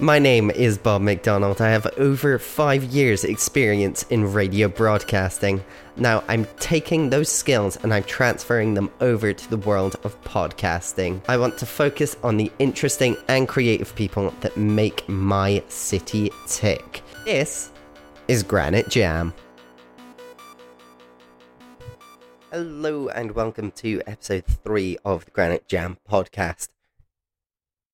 My name is Bob McDonald. I have over five years' experience in radio broadcasting. Now I'm taking those skills and I'm transferring them over to the world of podcasting. I want to focus on the interesting and creative people that make my city tick. This is Granite Jam. Hello and welcome to episode three of the Granite Jam podcast.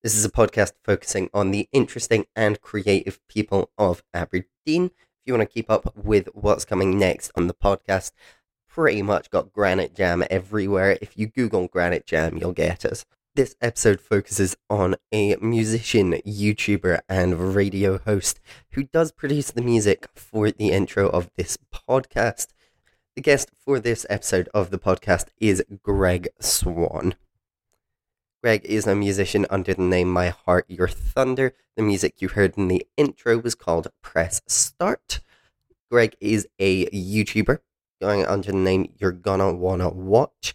This is a podcast focusing on the interesting and creative people of Aberdeen. If you want to keep up with what's coming next on the podcast, pretty much got Granite Jam everywhere. If you Google Granite Jam, you'll get us. This episode focuses on a musician, YouTuber, and radio host who does produce the music for the intro of this podcast. The guest for this episode of the podcast is Greg Swan. Greg is a musician under the name My Heart Your Thunder. The music you heard in the intro was called Press Start. Greg is a YouTuber going under the name You're Gonna Wanna Watch.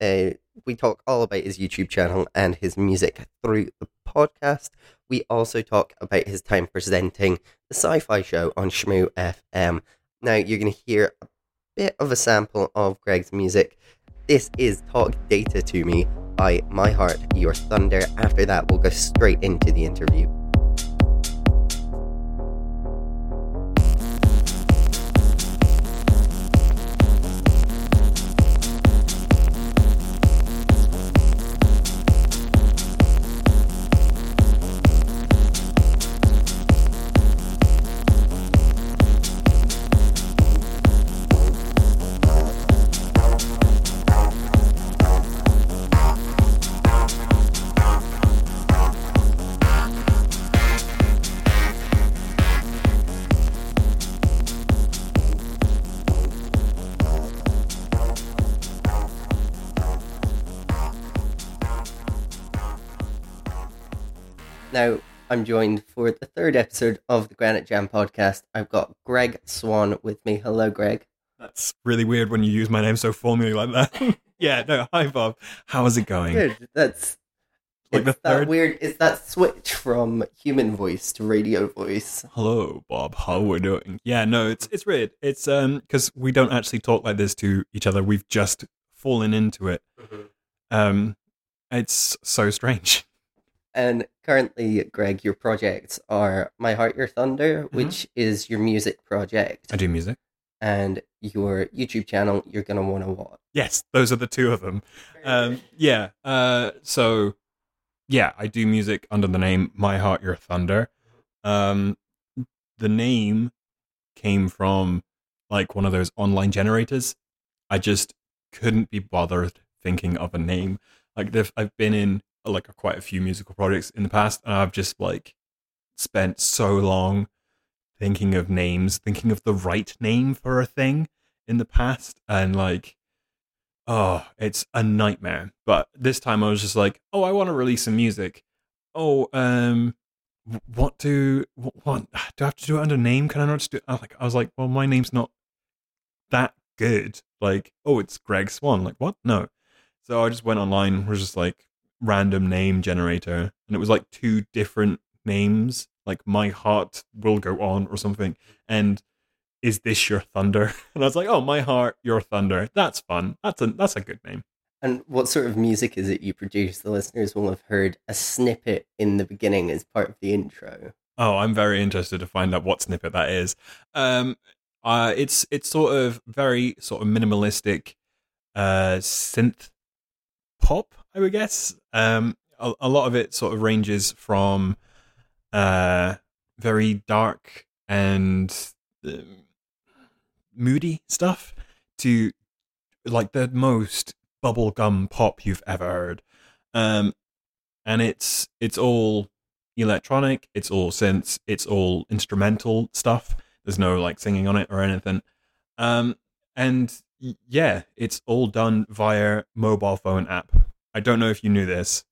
Uh, we talk all about his YouTube channel and his music through the podcast. We also talk about his time presenting the sci fi show on SHMU FM. Now, you're going to hear a bit of a sample of Greg's music. This is Talk Data to Me by My Heart, Your Thunder. After that, we'll go straight into the interview. Joined for the third episode of the Granite Jam podcast. I've got Greg Swan with me. Hello, Greg. That's really weird when you use my name so formally like that. yeah, no, hi Bob. How is it going? Good. That's Like the it's that third- weird. It's that switch from human voice to radio voice. Hello, Bob. How we doing? Yeah, no, it's it's weird. It's um because we don't actually talk like this to each other. We've just fallen into it. Um, it's so strange. And currently, Greg, your projects are My Heart, Your Thunder, Mm-hmm. which is your music project, I do music. and your YouTube channel. You're gonna want to watch. Yes, those are the two of them. Um, yeah. Uh, so yeah, I do music under the name My Heart Your Thunder. Um, the name came from like one of those online generators. I just couldn't be bothered thinking of a name. Like I've been in like quite a few musical projects in the past, and I've just like spent so long thinking of names, thinking of the right name for a thing in the past, and like oh, it's a nightmare. But this time I was just like, oh, I want to release some music. Oh, um, what do what, what do I have to do it under name? Can I not just do? I like I was like, well, my name's not that good. Like, oh, it's Greg Swan. Like, what? No. So I just went online. Was just like random name generator, and it was like two different names, like my heart will go on or something, and is this your thunder? And I was like, oh, my heart, your thunder. That's fun. That's a that's a good name. And what sort of music is it you produce? The listeners will have heard a snippet in the beginning as part of the intro. Oh, I'm very interested to find out what snippet that is. Um, uh, it's it's sort of very sort of minimalistic, uh, synth pop, I would guess. Um, a, a lot of it sort of ranges from, uh, very dark and uh, moody stuff to like the most bubblegum pop you've ever heard. Um, and it's it's all electronic, it's all synths, it's all instrumental stuff. There's no like singing on it or anything. Um, and yeah, it's all done via mobile phone app. I don't know if you knew this.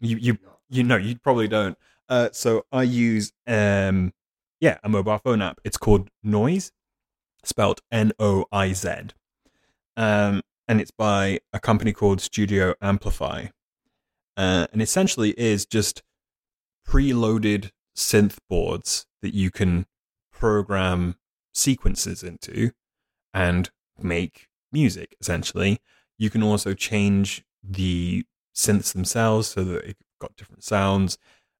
You you you know you probably don't. Uh, so I use um yeah a mobile phone app. It's called Noiz, spelled N O I Z. Um, and it's by a company called Studio Amplify. Uh, and essentially is just preloaded synth boards that you can program sequences into and make music essentially. You can also change the synths themselves so that they've got different sounds.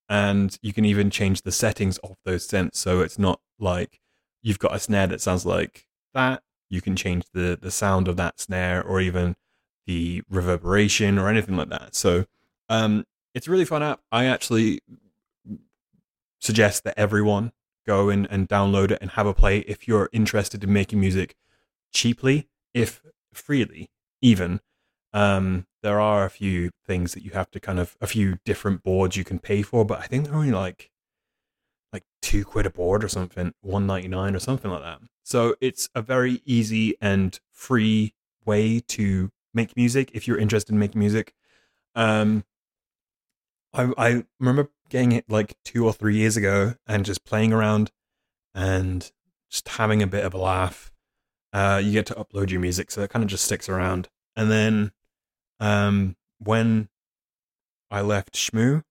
And you can even change the settings of those synths. So it's not like you've got a snare that sounds like that. You can change the, the sound of that snare or even the reverberation or anything like that. So um, it's a really fun app. I actually suggest that everyone go in and download it and have a play if you're interested in making music cheaply, if freely, even. Um, there are a few things that you have to kind of a few different boards you can pay for, but I think they're only like like two quid a board or something, one ninety nine or something like that. So it's a very easy and free way to make music if you're interested in making music. Um, I I remember getting it like two or three years ago and just playing around and just having a bit of a laugh. Uh, you get to upload your music, so it kind of just sticks around. And then um, when I left SHMU,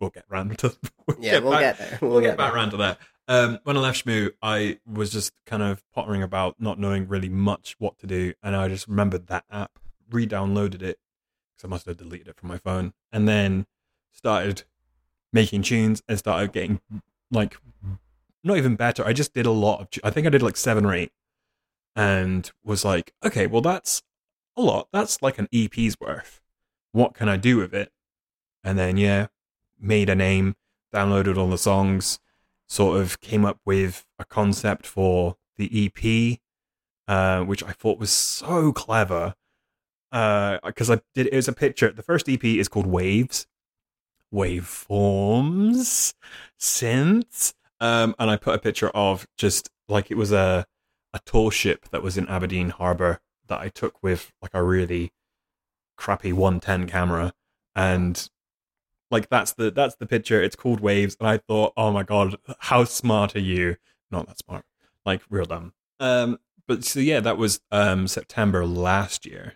we'll get round to we'll yeah, get we'll back, get there. We'll, we'll get, get back round to that. Um, when I left SHMU, I was just kind of pottering about, not knowing really much what to do, and I just remembered that app, re-downloaded it because I must have deleted it from my phone, and then started making tunes and started getting like not even better. I just did a lot of. I think I did like seven or eight, and was like, okay, well that's a lot. That's like an EP's worth. What can I do with it? And then yeah, made a name, downloaded all the songs, sort of came up with a concept for the EP, uh, which I thought was so clever. Because uh, I did, it was a picture. The first EP is called Waves, waveforms, synths, um, and I put a picture of just like it was a a tall ship that was in Aberdeen Harbour that I took with like a really crappy 110 camera, and like that's the that's the picture. It's called Waves, and I thought, oh my god, how smart are you? Not that smart, like real dumb. Um, but so yeah, that was um September last year.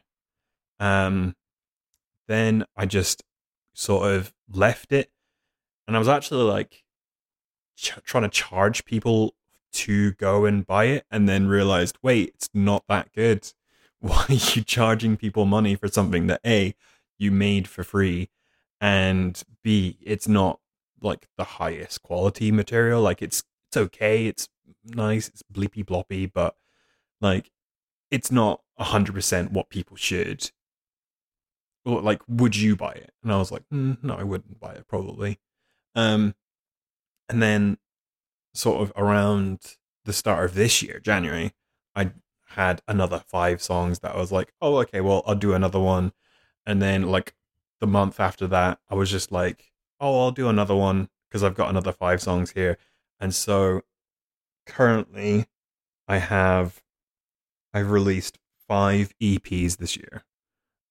Um, then I just sort of left it, and I was actually like ch- trying to charge people to go and buy it and then realized, wait, it's not that good. Why are you charging people money for something that A, you made for free, and B, it's not like the highest quality material. Like it's it's okay, it's nice, it's bleepy bloppy, but like it's not hundred percent what people should. Or like, would you buy it? And I was like, mm, no, I wouldn't buy it probably. Um, and then, sort of around the start of this year, January, I had another five songs that I was like, oh, okay, well, I'll do another one. And then, like, the month after that, I was just like, oh, I'll do another one because I've got another five songs here. And so currently, I have, I've released five EPs this year.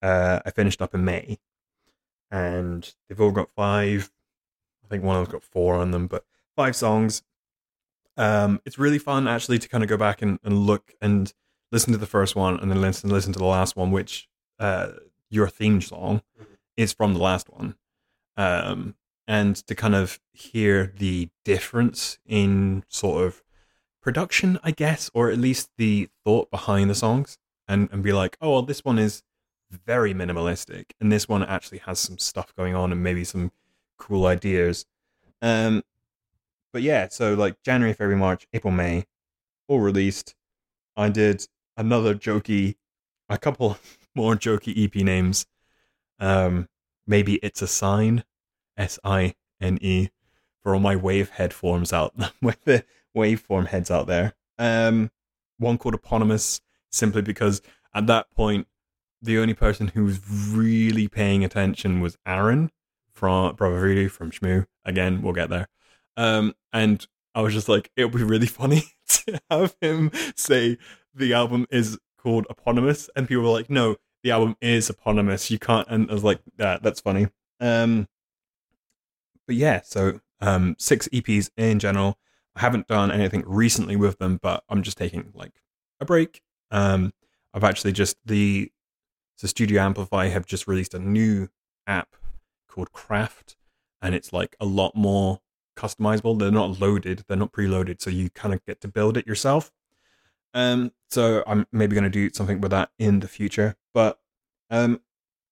Uh, I finished up in May, and they've all got five I think one of them's got four on them, but five songs. Um, it's really fun actually to kind of go back and, and look and listen to the first one and then listen listen to the last one, which uh, your theme song is from the last one. Um, and to kind of hear the difference in sort of production, I guess, or at least the thought behind the songs, and, and be like, oh, well, this one is very minimalistic, and this one actually has some stuff going on and maybe some cool ideas. Um, but yeah, so like January, February, March, April, May, all released. I did another jokey, a couple more jokey EP names. Um, maybe it's a sign, S I N E, for all my wave head forms out with the waveform heads out there. Um, one called eponymous, simply because at that point the only person who was really paying attention was Aaron, from Voodoo from SHMU. Again, we'll get there. Um, and I was just like, it would be really funny to have him say the album is called Eponymous, and people were like, no, the album is eponymous. You can't. And I was like, yeah, that's funny. Um, but yeah, so um, six EPs in general. I haven't done anything recently with them, but I'm just taking like a break. Um, I've actually just the the Studio Amplify have just released a new app called Craft, and it's like a lot more customizable. They're not loaded. They're not preloaded. So you kind of get to build it yourself. Um, so I'm maybe going to do something with that in the future. But um,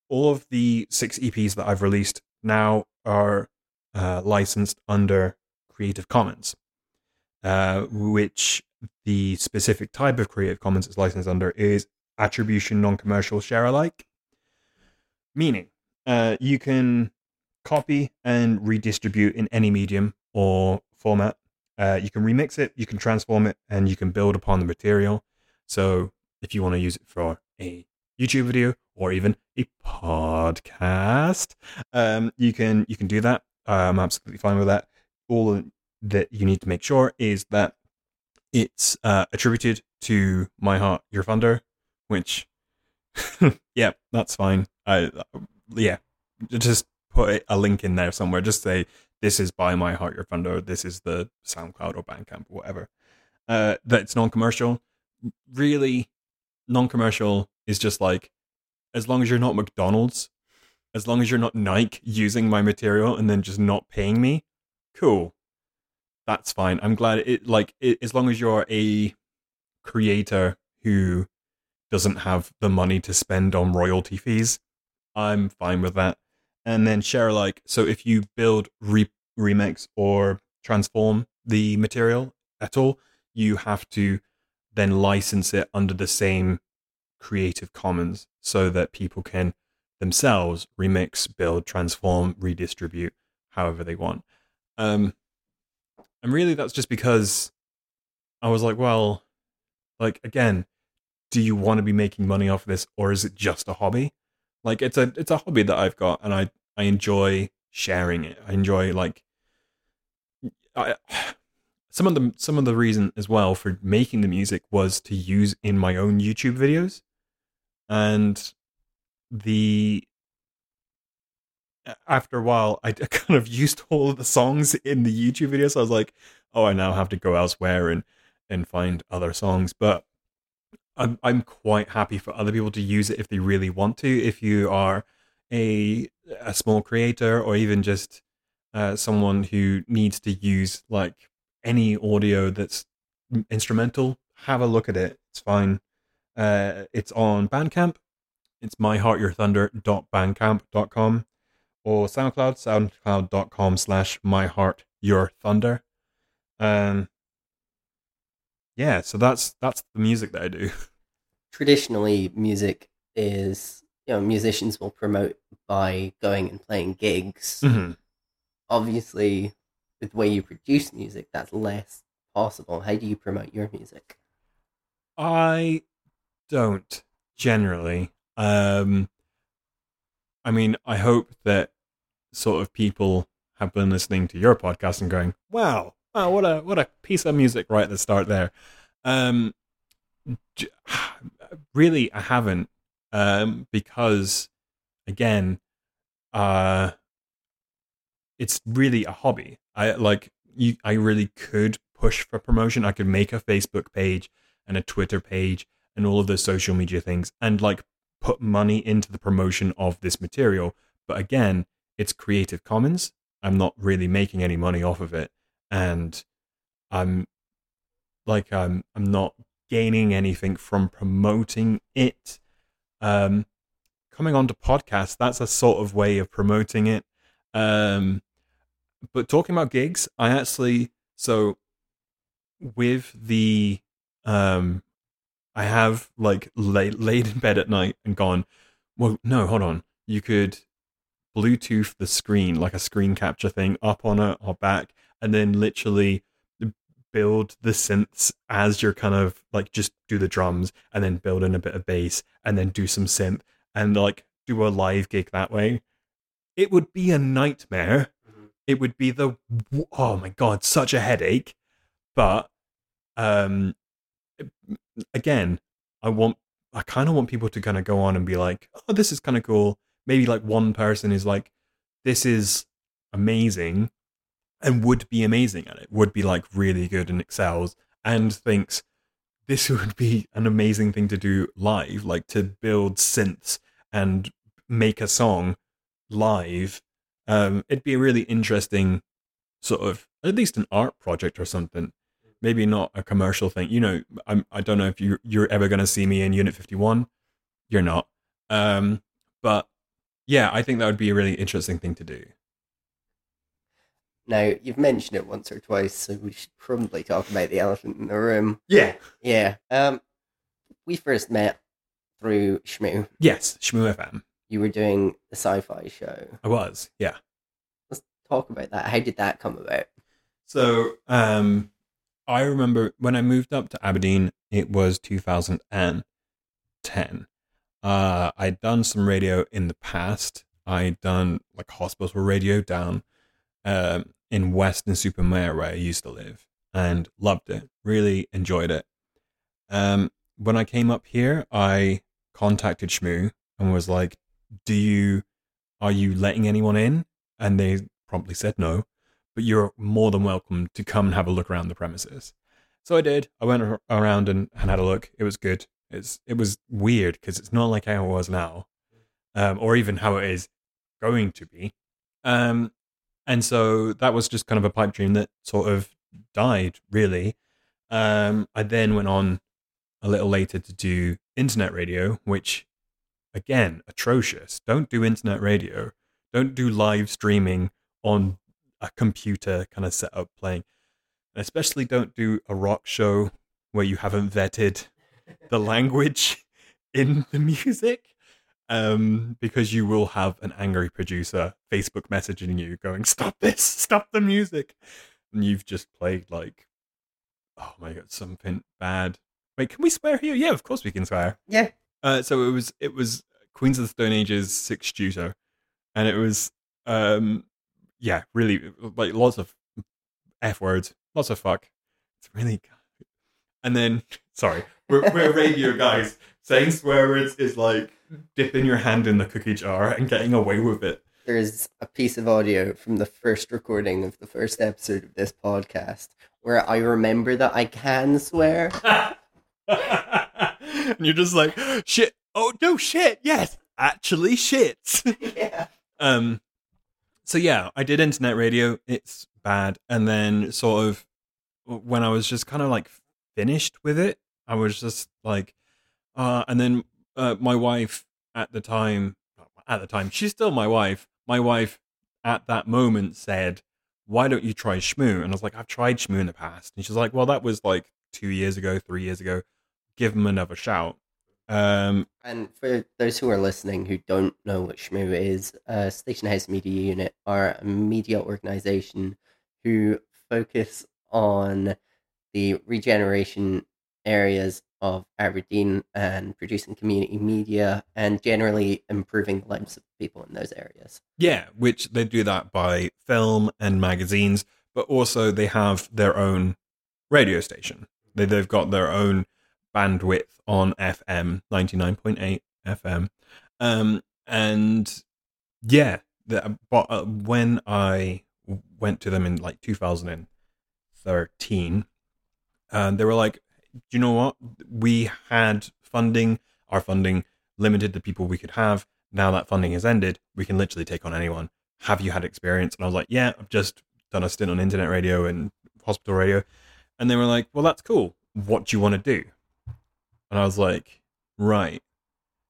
all of the six EPs that I've released now are uh, licensed under Creative Commons, uh, which the specific type of Creative Commons is licensed under is attribution non-commercial share alike. Meaning, uh, you can copy and redistribute in any medium or format. Uh, you can remix it, you can transform it, and you can build upon the material. So, if you want to use it for a YouTube video or even a podcast, um, you can you can do that. I'm absolutely fine with that. All that you need to make sure is that it's uh, attributed to My Heart Your Thunder, which, yeah, that's fine. I, yeah, just put a link in there somewhere. Just say this is by My Heart Your Thunder. This is the SoundCloud or Bandcamp or whatever. Uh, that it's non-commercial. Really, non-commercial is just like as long as you're not McDonald's, as long as you're not Nike using my material and then just not paying me, cool. That's fine. I'm glad it like it, as long as you're a creator who doesn't have the money to spend on royalty fees, I'm fine with that. And then share alike. So if you build re- remix or transform the material at all, you have to then license it under the same Creative Commons so that people can themselves remix, build, transform, redistribute however they want. Um, and really, that's just because I was like, well, like again, do you want to be making money off this, or is it just a hobby? Like it's a it's a hobby that I've got, and I I enjoy sharing it. I enjoy like I some of the some of the reason as well for making the music was to use in my own YouTube videos, and the after a while, I kind of used all of the songs in the YouTube videos. So I was like, oh, I now have to go elsewhere and and find other songs. But I'm I'm quite happy for other people to use it if they really want to. If you are a a small creator or even just uh, someone who needs to use like any audio that's instrumental, have a look at it. It's fine. Uh, it's on Bandcamp. It's myheartyourthunder.bandcamp.com or SoundCloud, soundcloud.com slash myheartyourthunder. Um, yeah, so that's that's the music that I do. Traditionally, music is you know musicians will promote by going and playing gigs. Mm-hmm. Obviously, with the way you produce music, that's less possible. How do you promote your music? I don't generally. Um, I mean, I hope that sort of people have been listening to your podcast and going, "Wow, wow, what a what a piece of music right at the start there." Um, really, I haven't um, because again, uh, it's really a hobby. I like you. I really could push for promotion. I could make a Facebook page and a Twitter page and all of those social media things, and like put money into the promotion of this material. But again, it's Creative Commons. I'm not really making any money off of it, and I'm like I'm I'm not gaining anything from promoting it. Um, coming onto podcasts, that's a sort of way of promoting it. Um, but talking about gigs, I actually so with the um, I have like laid laid in bed at night and gone. Well, no, hold on. You could Bluetooth the screen, like a screen capture thing, up on it or back, and then literally build the synths as you're kind of like just do the drums and then build in a bit of bass and then do some synth and like do a live gig that way. It would be a nightmare. Mm-hmm. It would be the oh my god, such a headache. But um again, I want I kind of want people to kind of go on and be like, "Oh, this is kind of cool." maybe like one person is like, this is amazing and would be amazing at it, would be like really good and excels and thinks this would be an amazing thing to do live, like to build synths and make a song live. Um, it'd be a really interesting sort of at least an art project or something. Maybe not a commercial thing. You know, I'm, I don't know if you you're ever to see me in Unit 51. You're not. Um, but yeah, I think that would be a really interesting thing to do. Now, you've mentioned it once or twice, so we should probably talk about the elephant in the room. Yeah. Yeah. Um, we first met through SHMU. Yes, SHMU FM. You were doing the sci-fi show. I was. Yeah. Let's talk about that. How did that come about? So, um, I remember when I moved up to Aberdeen, it was 2010. Uh, I'd done some radio in the past. I'd done like hospital radio down um, in Weston-super-Mare, where I used to live, and loved it. Really enjoyed it. Um, when I came up here, I contacted SHMU and was like, "Do you are you letting anyone in?" And they promptly said no, but you're more than welcome to come and have a look around the premises. So I did. I went ar- around and, and had a look. It was good. It's it was weird because it's not like how it was now, um, or even how it is going to be. Um, and so that was just kind of a pipe dream that sort of died. Really. Um, I then went on a little later to do internet radio, which again atrocious. Don't do internet radio. Don't do live streaming on a computer kind of setup playing. And especially don't do a rock show where you haven't vetted the language in the music. Um, because you will have an angry producer Facebook messaging you going, Stop this, stop the music. And you've just played like oh my god, something bad. Wait, can we swear here? Yeah, of course we can swear. Yeah. Uh, so it was it was Queens of the Stone Age's Six Shooter, and it was um yeah really like lots of f words, lots of fuck. It's really and then sorry, we're we're radio guys. Saying swear words is like dipping your hand in the cookie jar and getting away with it. There's a piece of audio from the first recording of the first episode of this podcast where I remember that I can swear. and you're just like shit. Oh no, shit. Yes, actually, shit. yeah. Um, so yeah, I did internet radio. It's bad, and then sort of when I was just kind of like finished with it, I was just like, uh, and then uh, my wife at the time, at the time, she's still my wife. My wife at that moment said, "Why don't you try SHMU?" And I was like, "I've tried SHMU in the past," and she's like, "Well, that was like two years ago, three years ago. Give them another shout." Um, And for those who are listening who don't know what SHMU is, uh, Station House Media Unit are a media organization who focus on the regeneration areas of Aberdeen and producing community media and generally improving the lives of people in those areas. Yeah, which they do that by film and magazines, but also they have their own radio station. They, they've got their own bandwidth on FM, 99.8 FM. Um, and yeah, the, but uh, when I went to them in like 2013, and they were like, you know what? We had funding, our funding limited the people we could have. Now that funding has ended, we can literally take on anyone. Have you had experience? And I was like, yeah, I've just done a stint on internet radio and hospital radio. And they were like, well, that's cool. What do you want to do? And I was like, right.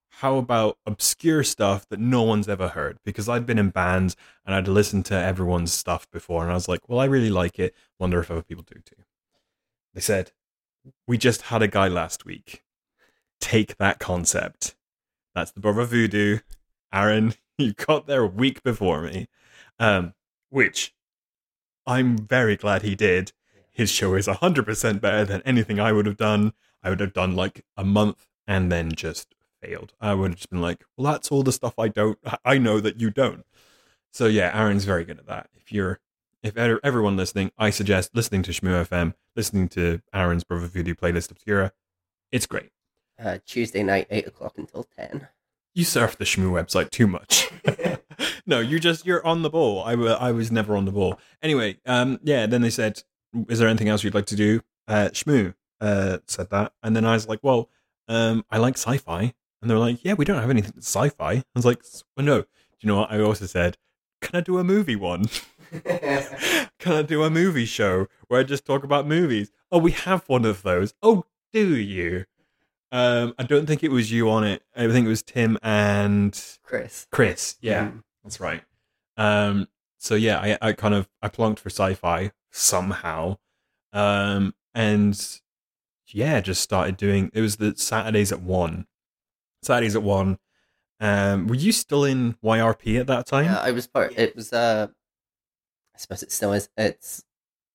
How about obscure stuff that no one's ever heard? Because I'd been in bands and I'd listened to everyone's stuff before. And I was like, well, I really like it. Wonder if other people do too. They said, we just had a guy last week take that concept. That's the brother voodoo. Aaron, you got there a week before me. Um, which I'm very glad he did. His show is 100% better than anything I would have done. I would have done like a month and then just failed. I would have just been like, well, that's all the stuff I don't, I know that you don't. So yeah, Aaron's very good at that. If you're, if everyone listening, I suggest listening to SHMU FM, listening to Aaron's Brother Voodoo playlist Obscura. It's great. Uh, Tuesday night, 8 o'clock until 10. You surf the SHMU website too much. no, you just, you're on the ball. I, I was never on the ball. Anyway, um, yeah, then they said, is there anything else you'd like to do? Uh, SHMU uh, said that. And then I was like, well, um, I like sci fi. And they're like, yeah, we don't have anything sci fi. I was like, well, no. Do you know what? I also said, can I do a movie one? can can I do a movie show where I just talk about movies? Oh, we have one of those. Oh, do you? Um, I don't think it was you on it. I think it was Tim and Chris. Chris. Yeah, Mm. that's right. Um, so yeah, I, I kind of I plunked for sci-fi somehow, um, and yeah, just started doing. It was the Saturdays at one. Saturdays at one. Um, were you still in YRP at that time? Yeah, I was part. It was. Uh, I suppose it still is. It's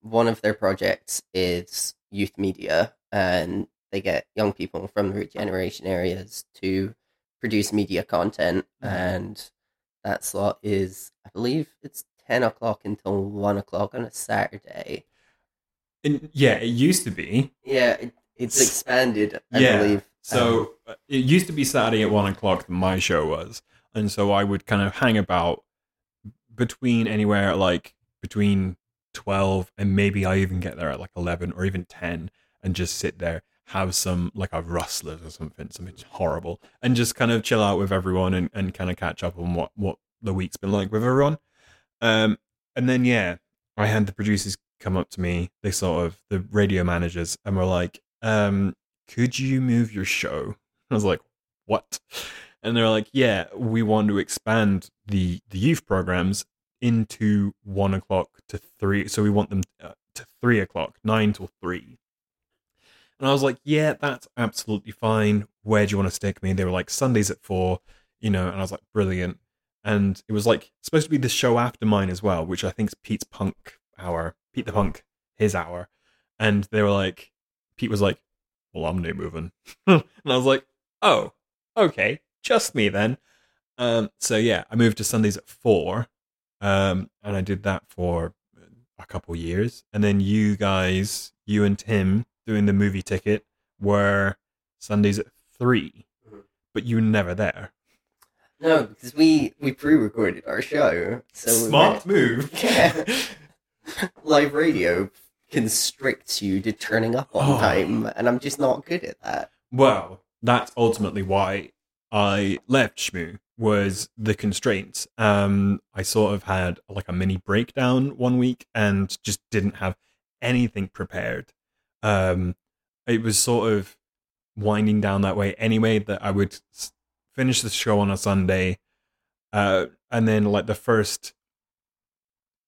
one of their projects is youth media, and they get young people from the regeneration areas to produce media content, Mhm. and that slot is, I believe, it's ten o'clock until one o'clock on a Saturday. And, yeah, it used to be. Yeah, it, it's expanded. I Yeah, believe. So uh, it used to be Saturday at one o'clock. that My show was, and so I would kind of hang about between anywhere like between twelve and maybe I even get there at like eleven or even ten, and just sit there, have some like a rustlers or something, something horrible, and just kind of chill out with everyone and, and kind of catch up on what what the week's been like with everyone. Um, and then yeah, I had the producers come up to me, they sort of the radio managers, and were like, um, could you move your show? I was like, what? And they're like, yeah, we want to expand the the youth programs into one o'clock to three. So we want them uh, to three o'clock, nine till three. And I was like, yeah, that's absolutely fine. Where do you want to stick me? They were like, Sundays at four, you know, and I was like, brilliant. And it was like supposed to be the show after mine as well, which I think is Pete's Punk hour, Pete the Punk, his hour. And they were like, Pete was like, well, I'm no moving. and I was like, oh, okay, just me then. Um, so yeah, I moved to Sundays at four, um, and I did that for a couple years. And then you guys, you and Tim, doing the movie ticket were Sundays at 3 Mhm. but you were never there. no, because we we pre-recorded our show, so we Smart move. Yeah. live radio constricts you to turning up on Oh. time, and I'm just not good at that. Well, that's ultimately why I left SHMU was the constraints. Um, I sort of had like a mini breakdown one week and just didn't have anything prepared. Um, it was sort of winding down that way anyway that I would finish the show on a Sunday, uh, and then like the first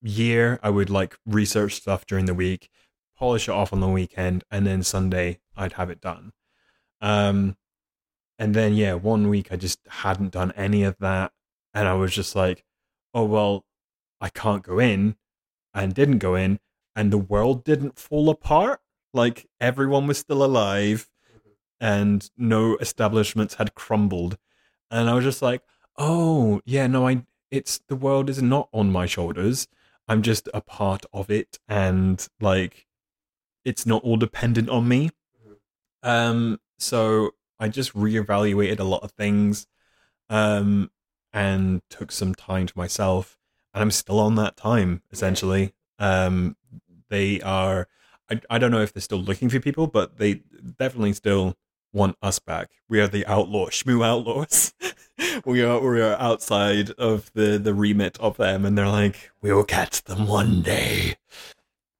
year I would like research stuff during the week, polish it off on the weekend, and then Sunday I'd have it done. Um, and then yeah, one week I just hadn't done any of that, and I was just like, oh well, I can't go in, and didn't go in, and the world didn't fall apart. Like everyone was still alive, and no establishments had crumbled, and I was just like, oh yeah, no, I it's the world is not on my shoulders. I'm just a part of it, and like, it's not all dependent on me. Um, so I just reevaluated a lot of things, um, and took some time to myself, and I'm still on that time essentially. Um, they are, I, I don't know if they're still looking for people, but they definitely still want us back. We are the outlaw, SHMU outlaws. we are we are outside of the the remit of them, and they're like, we will catch them one day.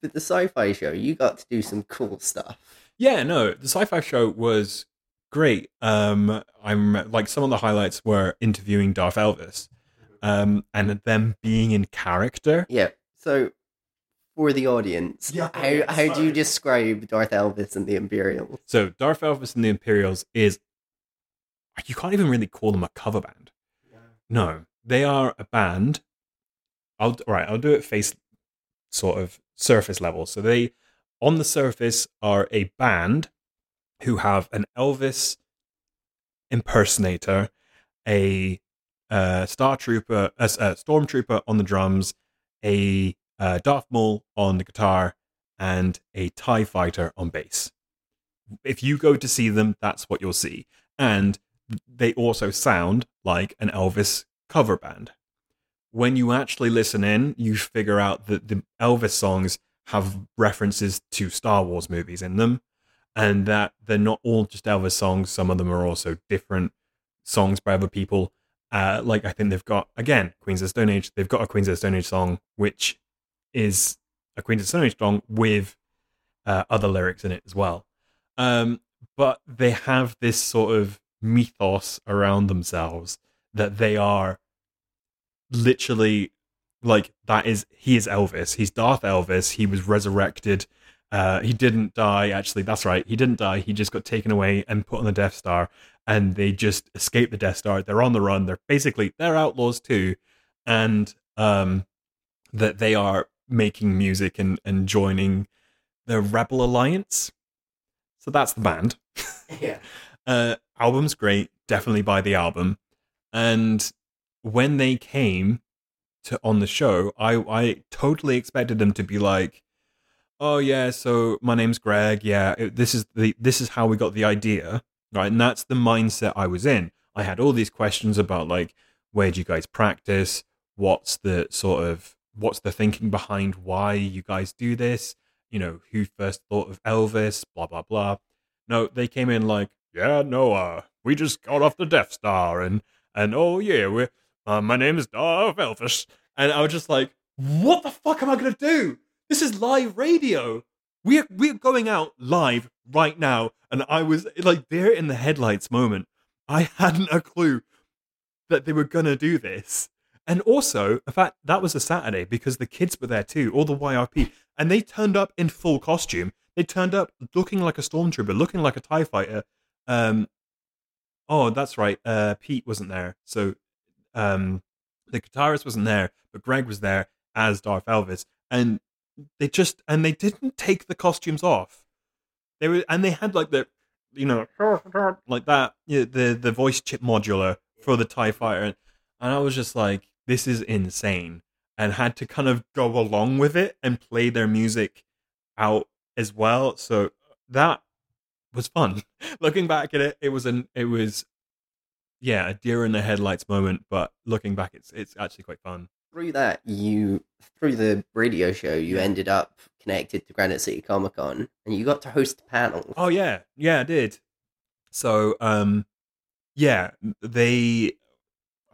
But the sci-fi show, you got to do some cool stuff. Yeah, no, the sci-fi show was great. Um, I'm like some of the highlights were interviewing Darth Elvis, um, and them being in character. Yeah. So, for the audience, Yeah, how how do you describe Darth Elvis and the Imperials? So Darth Elvis and the Imperials is you can't even really call them a cover band. No, they are a band. I'll right. I'll do it face sort of surface level. So they, on the surface, are a band who have an Elvis impersonator, a uh, Star Trooper, a, a Stormtrooper on the drums, a uh, Darth Maul on the guitar, and a Tie Fighter on bass. If you go to see them, that's what you'll see, and they also sound like an Elvis cover band. When you actually listen in, you figure out that the Elvis songs have references to Star Wars movies in them, and that they're not all just Elvis songs. Some of them are also different songs by other people. Uh, like I think they've got again Queens of Stone Age. They've got a Queens of Stone Age song, which is a Queen's of Stone Age song with uh, other lyrics in it as well. Um, but they have this sort of mythos around themselves that they are literally like that is he is Elvis. He's Darth Elvis. He was resurrected. Uh, he didn't die. Actually, that's right. He didn't die. He just got taken away and put on the Death Star, and they just escaped the Death Star. They're on the run. They're basically they're outlaws too, and um, that they are making music and and joining the Rebel Alliance. So that's the band. Yeah. Uh, album's great. Definitely buy the album. And when they came to on the show, I I totally expected them to be like, "Oh yeah, so my name's Greg. Yeah, this is the this is how we got the idea, right?" And that's the mindset I was in. I had all these questions about like, where do you guys practice? What's the sort of what's the thinking behind why you guys do this? You know, who first thought of Elvis? Blah blah blah. No, they came in like, yeah, no, uh, we just got off the Death Star, and and oh yeah, we uh, my name is Darth Elvis, and I was just like, what the fuck am I gonna do? This is live radio. We're we're going out live right now, and I was like there in the headlights moment. I hadn't a clue that they were gonna do this. And also, in fact, that was a Saturday because the kids were there too, all the YRP, and they turned up in full costume. They turned up looking like a stormtrooper, looking like a Tie Fighter. Um, oh, that's right. Uh, Pete wasn't there, so um, the guitarist wasn't there, but Greg was there as Darth Elvis, and they just and they didn't take the costumes off. They were and they had like the you know like that you know, the the voice chip modular for the Tie Fighter, and I was just like, this is insane, and had to kind of go along with it and play their music out as well. So that was fun. Looking back at it, it was an it was yeah a deer in the headlights moment, but looking back, it's it's actually quite fun. Through that, you through the radio show, you ended up connected to Granite City Comic Con, and you got to host a panel. Oh yeah, yeah, I did. So um, yeah, they.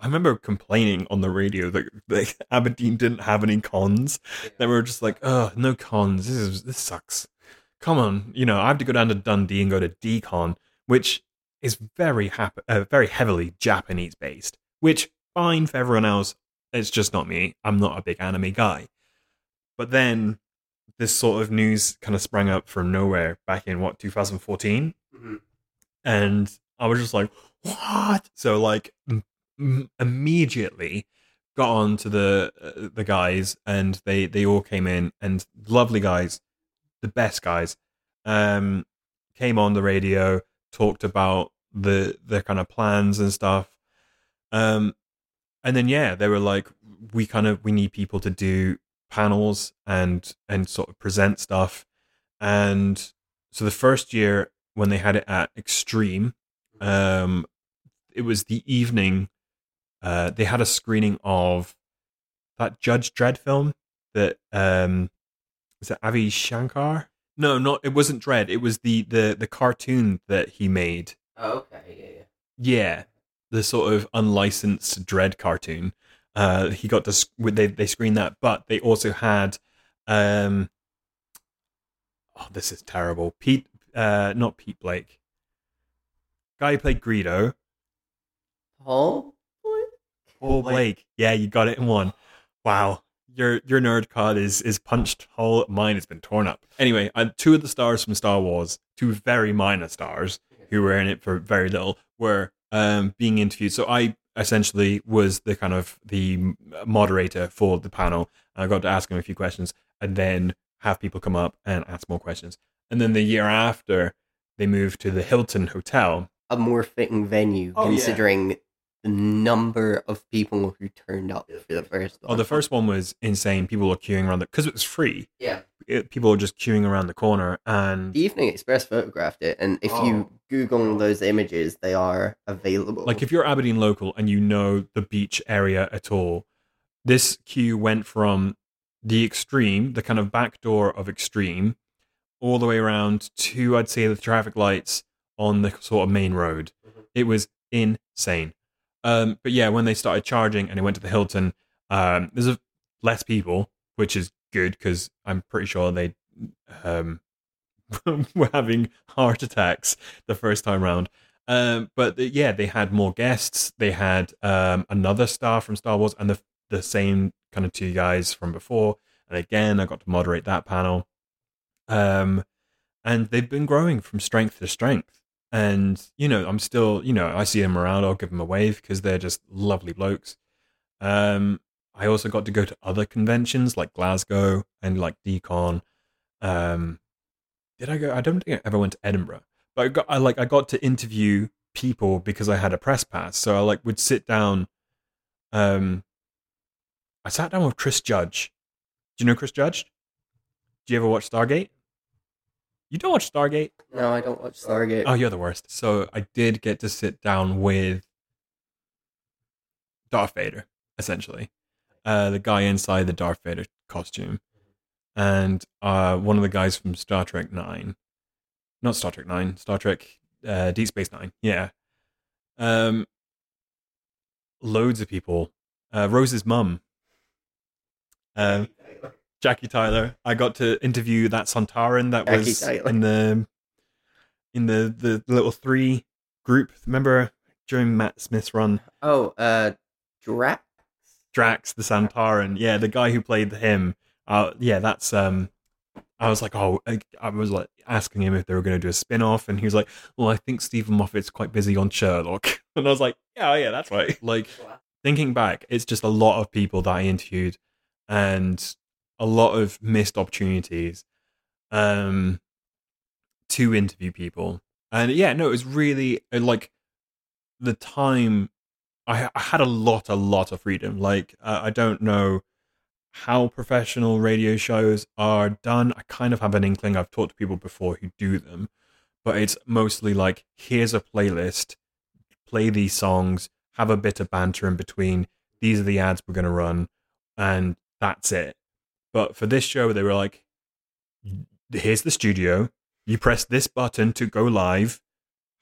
I remember complaining on the radio that like, Aberdeen didn't have any cons. They were just like, "Oh, no cons. This is this sucks." Come on, you know, I have to go down to Dundee and go to DCon, which is very hap- uh, very heavily Japanese based. Which fine for everyone else. It's just not me. I'm not a big anime guy. But then this sort of news kind of sprang up from nowhere back in what 2014 Mhm. and I was just like, "What?" So like m- immediately got on to the uh, the guys, and they they all came in, and lovely guys, the best guys, um, came on the radio, talked about the the kind of plans and stuff, um, and then yeah, they were like, we kind of we need people to do panels and and sort of present stuff, and so the first year when they had it at Extreme, um, it was the evening. Uh, they had a screening of that Judge Dredd film that um, was it Adi Shankar? No, not it wasn't Dredd. It was the the the cartoon that he made. Oh, okay, yeah, yeah. Yeah, the sort of unlicensed Dredd cartoon. Uh, he got to sc- they they screened that, but they also had um. Oh, this is terrible. Pete, uh, not Pete Blake. Guy who played Greedo, Paul. Paul Blake. Yeah, you got it in one. Wow, your your nerd card is is punched hole. Mine has been torn up. Anyway, uh, two of the stars from Star Wars, two very minor stars who were in it for very little, were um, being interviewed. So I essentially was the kind of the moderator for the panel. I got to ask him a few questions, and then have people come up and ask more questions. And then the year after, they moved to the Hilton Hotel. A more fitting venue, Oh, yeah. Considering the number of people who turned up for the first one. Oh, the first one was insane. People were queuing around the because it was free. Yeah. It, people were just queuing around the corner, and The Evening Express photographed it, and if you Oh. Google those images, they are available. like if you're Aberdeen local and you know the beach area at all, this queue went from the extreme, the kind of back door of extreme, all the way around to I'd say the traffic lights on the sort of main road. Mhm. It was insane. Um, but yeah, when they started charging and it went to the Hilton, um, there's a, less people, which is good because I'm pretty sure they um, were having heart attacks the first time round. Um, but the, yeah, they had more guests. They had um, another star from Star Wars and the the same kind of two guys from before. And again, I got to moderate that panel. Um, and they've been growing from strength to strength. And you know, I'm still, you know, I see them around. I'll give them a wave because they're just lovely blokes. Um, I also got to go to other conventions like Glasgow and like Decon. Um, did I go? I don't think I ever went to Edinburgh, but I got I like I got to interview people because I had a press pass. So I like would sit down. Um, I sat down with Chris Judge. Do you know Chris Judge? Do you ever watch Stargate? You don't watch Stargate? No, I don't watch Stargate. Oh, you're the worst. So I did get to sit down with Darth Vader, essentially, uh, the guy inside the Darth Vader costume, and uh, one of the guys from Star Trek Nine, not Star Trek Nine, Star Trek uh, Deep Space Nine. Yeah, um, loads of people. Uh, Rose's mum, um, Jackie Tyler. I got to interview that Sontaran that Jackie was Tyler. in the in the the little three group. Remember during Matt Smith's run, Oh, uh, Drax. Drax the Sontaran. Yeah, the guy who played him. Uh, yeah, that's um. I was like, oh, I, I was like asking him if they were going to do a spin off, and he was like, well, I think Steven Moffat's quite busy on Sherlock, and I was like, yeah, oh, yeah, that's right. Like thinking back, it's just a lot of people that I interviewed, and a lot of missed opportunities, um, to interview people, and yeah, no, it was really uh, like the time I, I had a lot, a lot of freedom. Like uh, I don't know how professional radio shows are done. I kind of have an inkling. I've talked to people before who do them, but it's mostly like here's a playlist, play these songs, have a bit of banter in between. These are the ads we're going to run, and that's it. But for this show, they were like, here's the studio. You press this button to go live.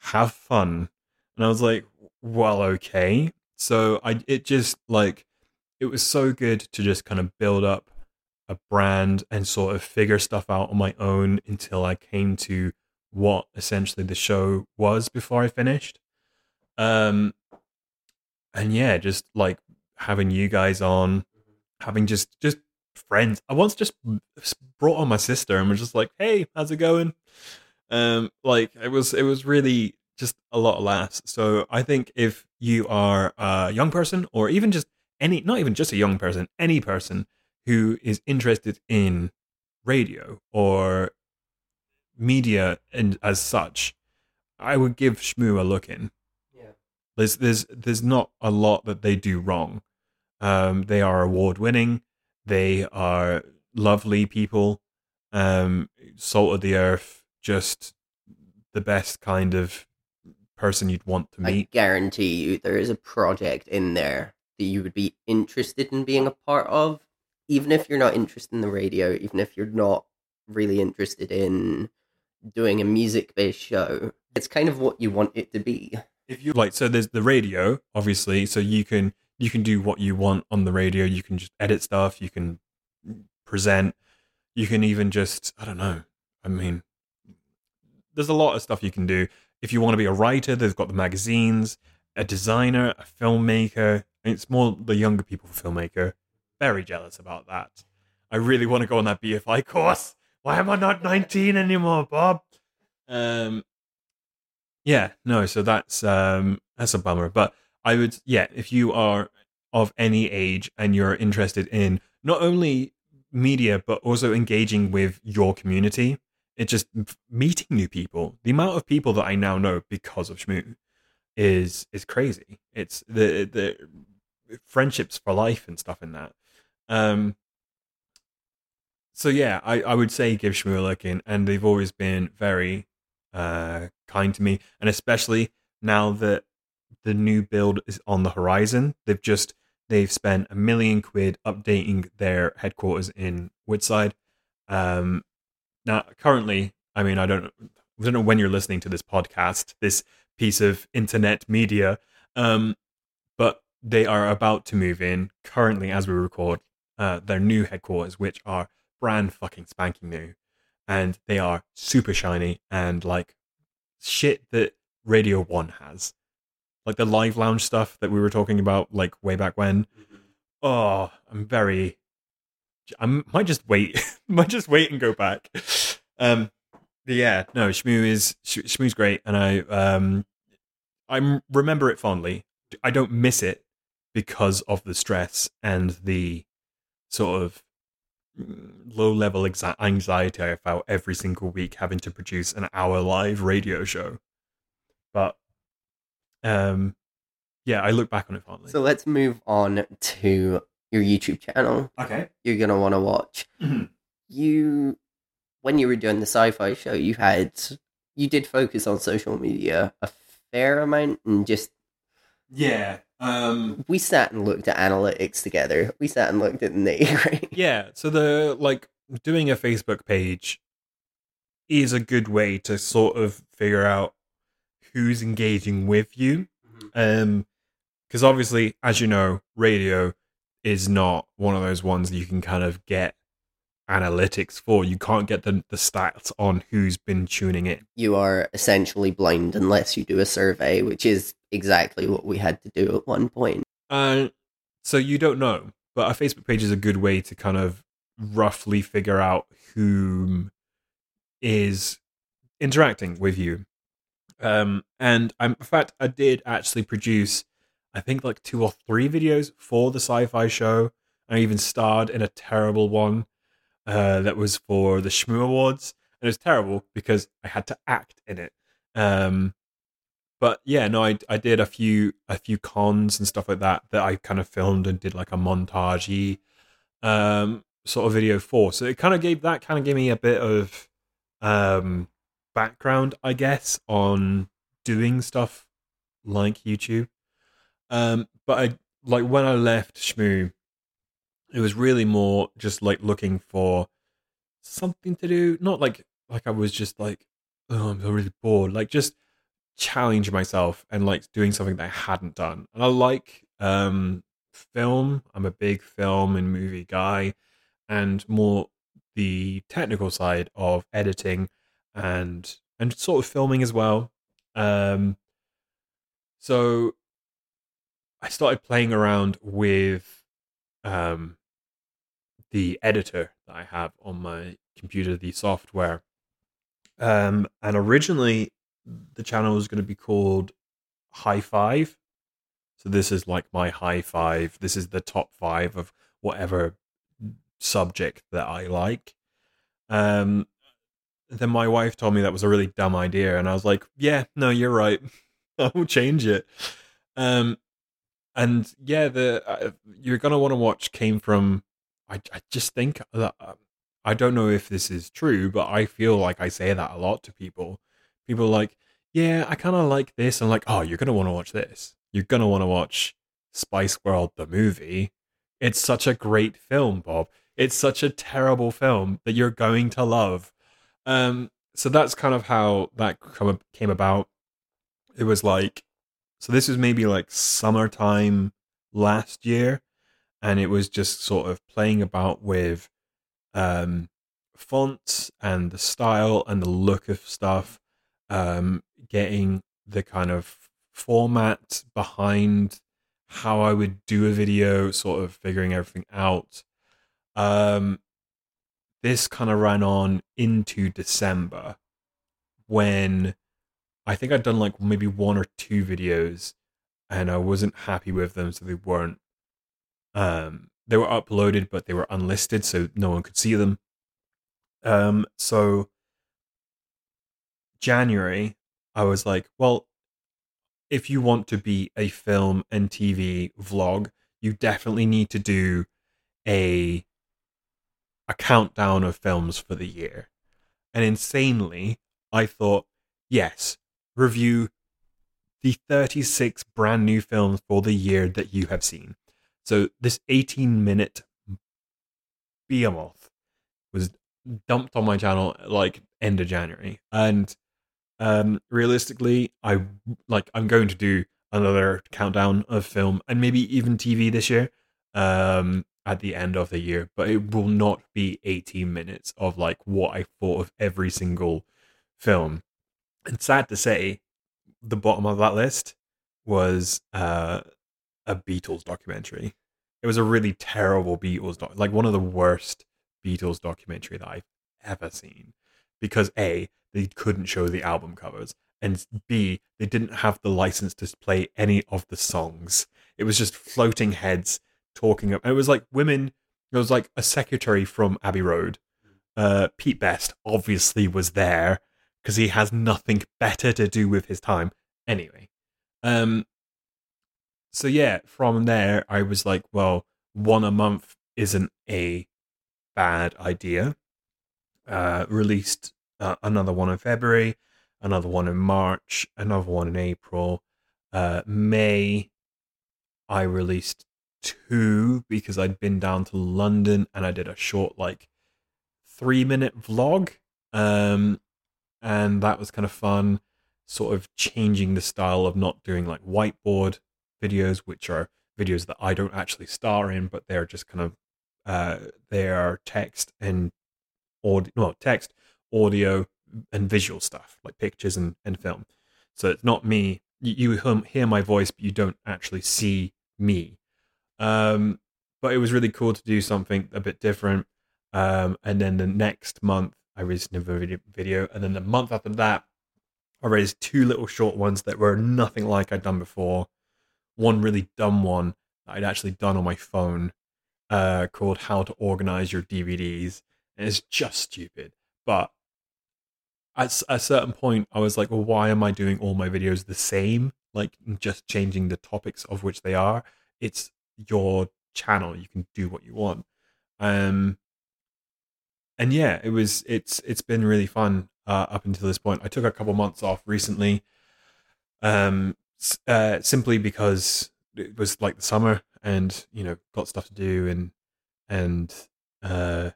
Have fun. And I was like, well, okay. So I it just like it was so good to just kind of build up a brand and sort of figure stuff out on my own until I came to what essentially the show was before I finished. Um and yeah, just like having you guys on, having just just friends. I once just brought on my sister and was just like, "Hey, how's it going?" Um like it was it was really just a lot of laughs. So I think if you are a young person, or even just any, not even just a young person, any person who is interested in radio or media and as such, I would give SHMU a look in. Yeah. There's there's there's not a lot that they do wrong. Um, they are award winning. They are lovely people. Um, salt of the earth, just the best kind of person you'd want to meet. I guarantee you there is a project in there that you would be interested in being a part of, even if you're not interested in the radio, even if you're not really interested in doing a music based show. It's kind of what you want it to be. if you like so there's the radio obviously so you can you can do what you want on the radio. You can just edit stuff. You can present. You can even just i don't know. I mean there's a lot of stuff you can do. If you want to be a writer they've got the magazines a designer a filmmaker. It's more the younger people filmmaker. Very jealous about that. I really want to go on that bfi course. Why am i not 19 anymore bob? Um yeah, no, so that's um that's a bummer. But I would yeah, if you are of any age and you're interested in not only media but also engaging with your community, it just meeting new people. The amount of people that I now know because of SHMU is is crazy. It's the the friendships for life and stuff in that. Um so yeah, I, I would say give SHMU a look in, and they've always been very uh, kind to me, and especially now that the new build is on the horizon. They've just they've spent a million quid updating their headquarters in Woodside. Um, now, currently, I mean, I don't, I don't know when you're listening to this podcast, this piece of internet media, um, but they are about to move in currently as we record uh, their new headquarters, which are brand fucking spanking new, and they are super shiny and like shit that Radio One has, like the live lounge stuff that we were talking about like way back when. Oh, I'm very. I might just wait. might just wait and go back. Um, yeah, no, SHMU is Sh- SHMU's great, and I um, I remember it fondly. I don't miss it because of the stress and the sort of low level exa- anxiety I felt every single week having to produce an hour live radio show. But um, yeah, I look back on it fondly. So let's move on to your YouTube channel. okay. You're gonna want to watch. You, when you were doing the sci-fi show, you had you did focus on social media a fair amount, and just Yeah. Um, we sat and looked at analytics together. We sat and looked at the gritty. yeah. So the like doing a Facebook page is a good way to sort of figure out who's engaging with you. Um, because obviously, as you know, radio is not one of those ones that you can kind of get analytics for. You can't get the the stats on who's been tuning in. You are essentially blind unless you do a survey, which is exactly what we had to do at one point. Uh, so you don't know, but a Facebook page is a good way to kind of roughly figure out whom is interacting with you. Um, and I'm, in fact, I did actually produce, I think, like two or three videos for the sci-fi show. I even starred in a terrible one uh, that was for the SHMU Awards, and it was terrible because I had to act in it. Um, but yeah, no, I I did a few a few cons and stuff like that that I kind of filmed and did like a montagey um sort of video for. So it kind of gave that kind of gave me a bit of um background, I guess, on doing stuff like YouTube. Um, but I like when I left SHMU, it was really more just like looking for something to do. Not like like I was just like, oh, I'm really bored. Like just challenge myself and like doing something that I hadn't done. And I like um film. I'm a big film and movie guy and more the technical side of editing and and sort of filming as well. Um so I started playing around with um the editor that I have on my computer, the software. Um and originally the channel was going to be called High Five. So this is like my high five. This is the top five of whatever subject that I like. Um, then my wife told me that was a really dumb idea, and I was like, "Yeah, no, you're right. I will change it." Um, and yeah, the uh, you're gonna want to watch came from. I I just think that uh, I don't know if this is true, but I feel like I say that a lot to people people like, yeah, I kind of like this. I'm like, oh, you're gonna want to watch this. You're gonna want to watch Spice World the movie. It's such a great film, Bob. It's such a terrible film that you're going to love. Um, so that's kind of how that come, came about. It was like, so this was maybe like summertime last year, and it was just sort of playing about with um, fonts and the style and the look of stuff um, getting the kind of format behind how I would do a video, sort of figuring everything out. Um, this kind of ran on into December when I think I'd done like maybe one or two videos and I wasn't happy with them, so they weren't. Um, they were uploaded, but they were unlisted, so no one could see them. Um, so January, I was like, well, if you want to be a film and TV vlog, you definitely need to do a a countdown of films for the year. And insanely, I thought, yes, review the 36 brand new films for the year that you have seen. So this 18 minute behemoth was dumped on my channel like end of January. And um realistically i like i'm going to do another countdown of film and maybe even tv this year um at the end of the year, but it will not be 18 minutes of like what I thought of every single film. And sad to say, the bottom of that list was uh, a Beatles documentary. It was a really terrible Beatles doc, like one of the worst Beatles documentary that I've ever seen. Because A, they couldn't show the album covers, and B, they didn't have the license to play any of the songs. It was just floating heads talking. It was like women. It was like a secretary from Abbey Road. Uh, Pete Best obviously was there because he has nothing better to do with his time. Anyway, um, so yeah, from there I was like, well, one a month isn't a bad idea. Uh, released uh, another one in February, another one in March, another one in April. Uh, May, I released two because I'd been down to London and I did a short, like, three minute vlog. Um, and that was kind of fun, sort of changing the style of not doing like whiteboard videos, which are videos that I don't actually star in, but they're just kind of uh, they are text and audio, well, text, audio, and visual stuff like pictures and, and film. So it's not me. You, you hear my voice, but you don't actually see me. Um, but it was really cool to do something a bit different. Um, and then the next month, I released another video, and then the month after that, I raised two little short ones that were nothing like I'd done before. One really dumb one that I'd actually done on my phone, uh, called "How to Organize Your DVDs," and it's just stupid. But at a certain point, I was like, "Well, why am I doing all my videos the same? Like, just changing the topics of which they are? It's your channel; you can do what you want." Um, and yeah, it was it's it's been really fun uh, up until this point. I took a couple months off recently, um, uh, simply because it was like the summer, and you know, got stuff to do, and and uh,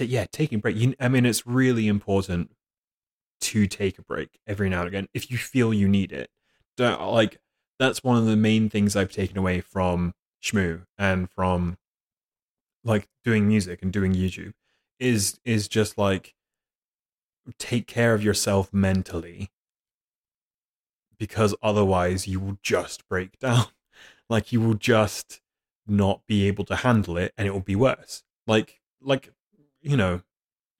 yeah, taking break. You, I mean, it's really important to take a break every now and again if you feel you need it. Don't like that's one of the main things I've taken away from SHMU and from like doing music and doing YouTube is is just like take care of yourself mentally because otherwise you will just break down. Like you will just not be able to handle it and it will be worse. Like like you know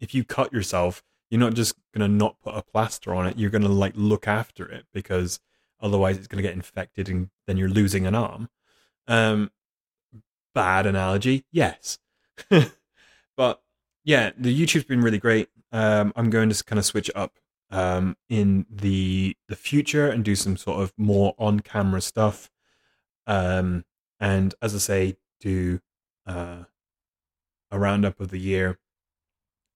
if you cut yourself you're not just going to not put a plaster on it you're going to like look after it because otherwise it's going to get infected and then you're losing an arm um bad analogy yes but yeah, the YouTube's been really great. Um, I'm going to kind of switch up um, in the the future and do some sort of more on camera stuff. Um, and as I say, do uh, a roundup of the year.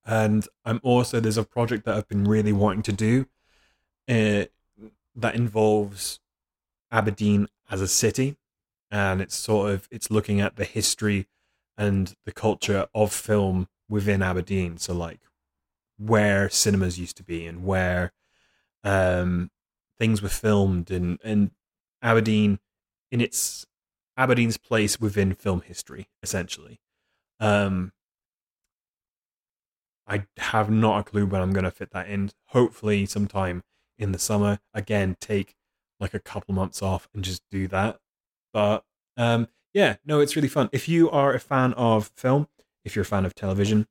And I'm also there's a project that I've been really wanting to do uh, that involves Aberdeen as a city, and it's sort of it's looking at the history and the culture of film within Aberdeen. So like where cinemas used to be and where um, things were filmed and and Aberdeen in its Aberdeen's place within film history, essentially. Um, I have not a clue when I'm going to fit that in. Hopefully, sometime in the summer. Again, take like a couple months off and just do that. But um, yeah, no, it's really fun. If you are a fan of film, if you're a fan of television,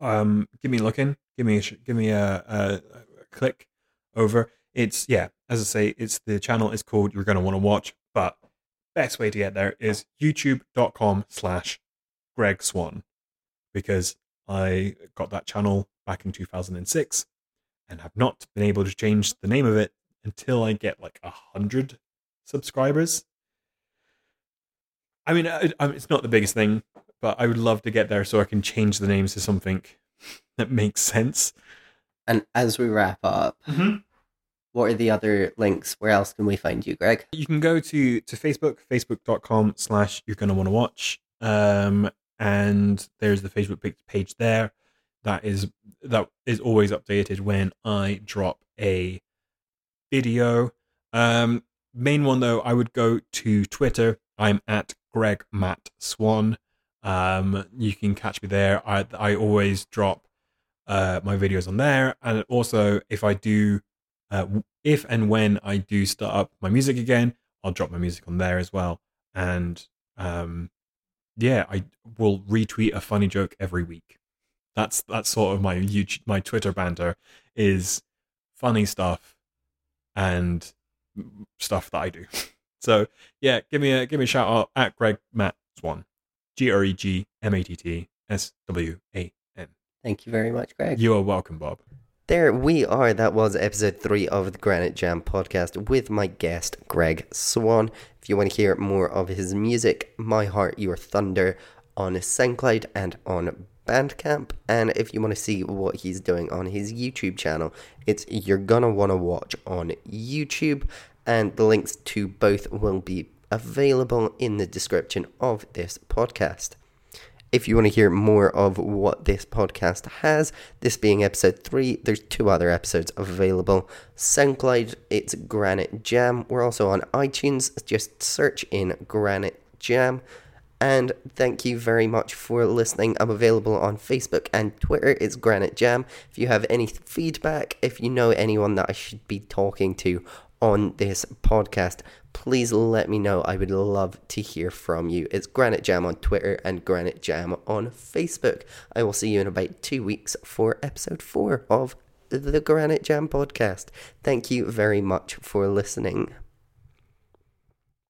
um, give me a look in, give me a, give me a, a, a click over. It's yeah, as I say, it's the channel is called You're Gonna Want to Watch, but best way to get there is youtube.com slash Greg Swan because I got that channel back in 2006 and have not been able to change the name of it until I get like a hundred subscribers. I mean, it's not the biggest thing, but I would love to get there so I can change the names to something that makes sense. And as we wrap up, mm-hmm. what are the other links? Where else can we find you, Greg? You can go to, to Facebook, facebook.com slash you're going to want to watch. Um, and there's the Facebook page there that is that is always updated when I drop a video. Um, main one though, I would go to Twitter I'm at Greg Matt Swan. Um, you can catch me there. I I always drop uh, my videos on there, and also if I do, uh, if and when I do start up my music again, I'll drop my music on there as well. And um, yeah, I will retweet a funny joke every week. That's that's sort of my YouTube, my Twitter banter is funny stuff and stuff that I do. So yeah, give me a give me a shout out at Greg Matt Swan, G R E G M A T T S W A N. Thank you very much, Greg. You are welcome, Bob. There we are. That was episode three of the Granite Jam podcast with my guest, Greg Swan. If you want to hear more of his music, My Heart, Your Thunder on SoundCloud and on Bandcamp. And if you want to see what he's doing on his YouTube channel, it's You're Gonna Wanna Watch on YouTube. And the links to both will be available in the description of this podcast. If you want to hear more of what this podcast has, this being episode three, there's two other episodes available. SoundCloud, it's Granite Jam. We're also on iTunes. Just search in Granite Jam. And thank you very much for listening. I'm available on Facebook and Twitter. It's Granite Jam. If you have any feedback, if you know anyone that I should be talking to on this podcast, please let me know. I would love to hear from you. It's Granite Jam on Twitter and Granite Jam on Facebook. I will see you in about two weeks for episode four of the Granite Jam podcast. Thank you very much for listening.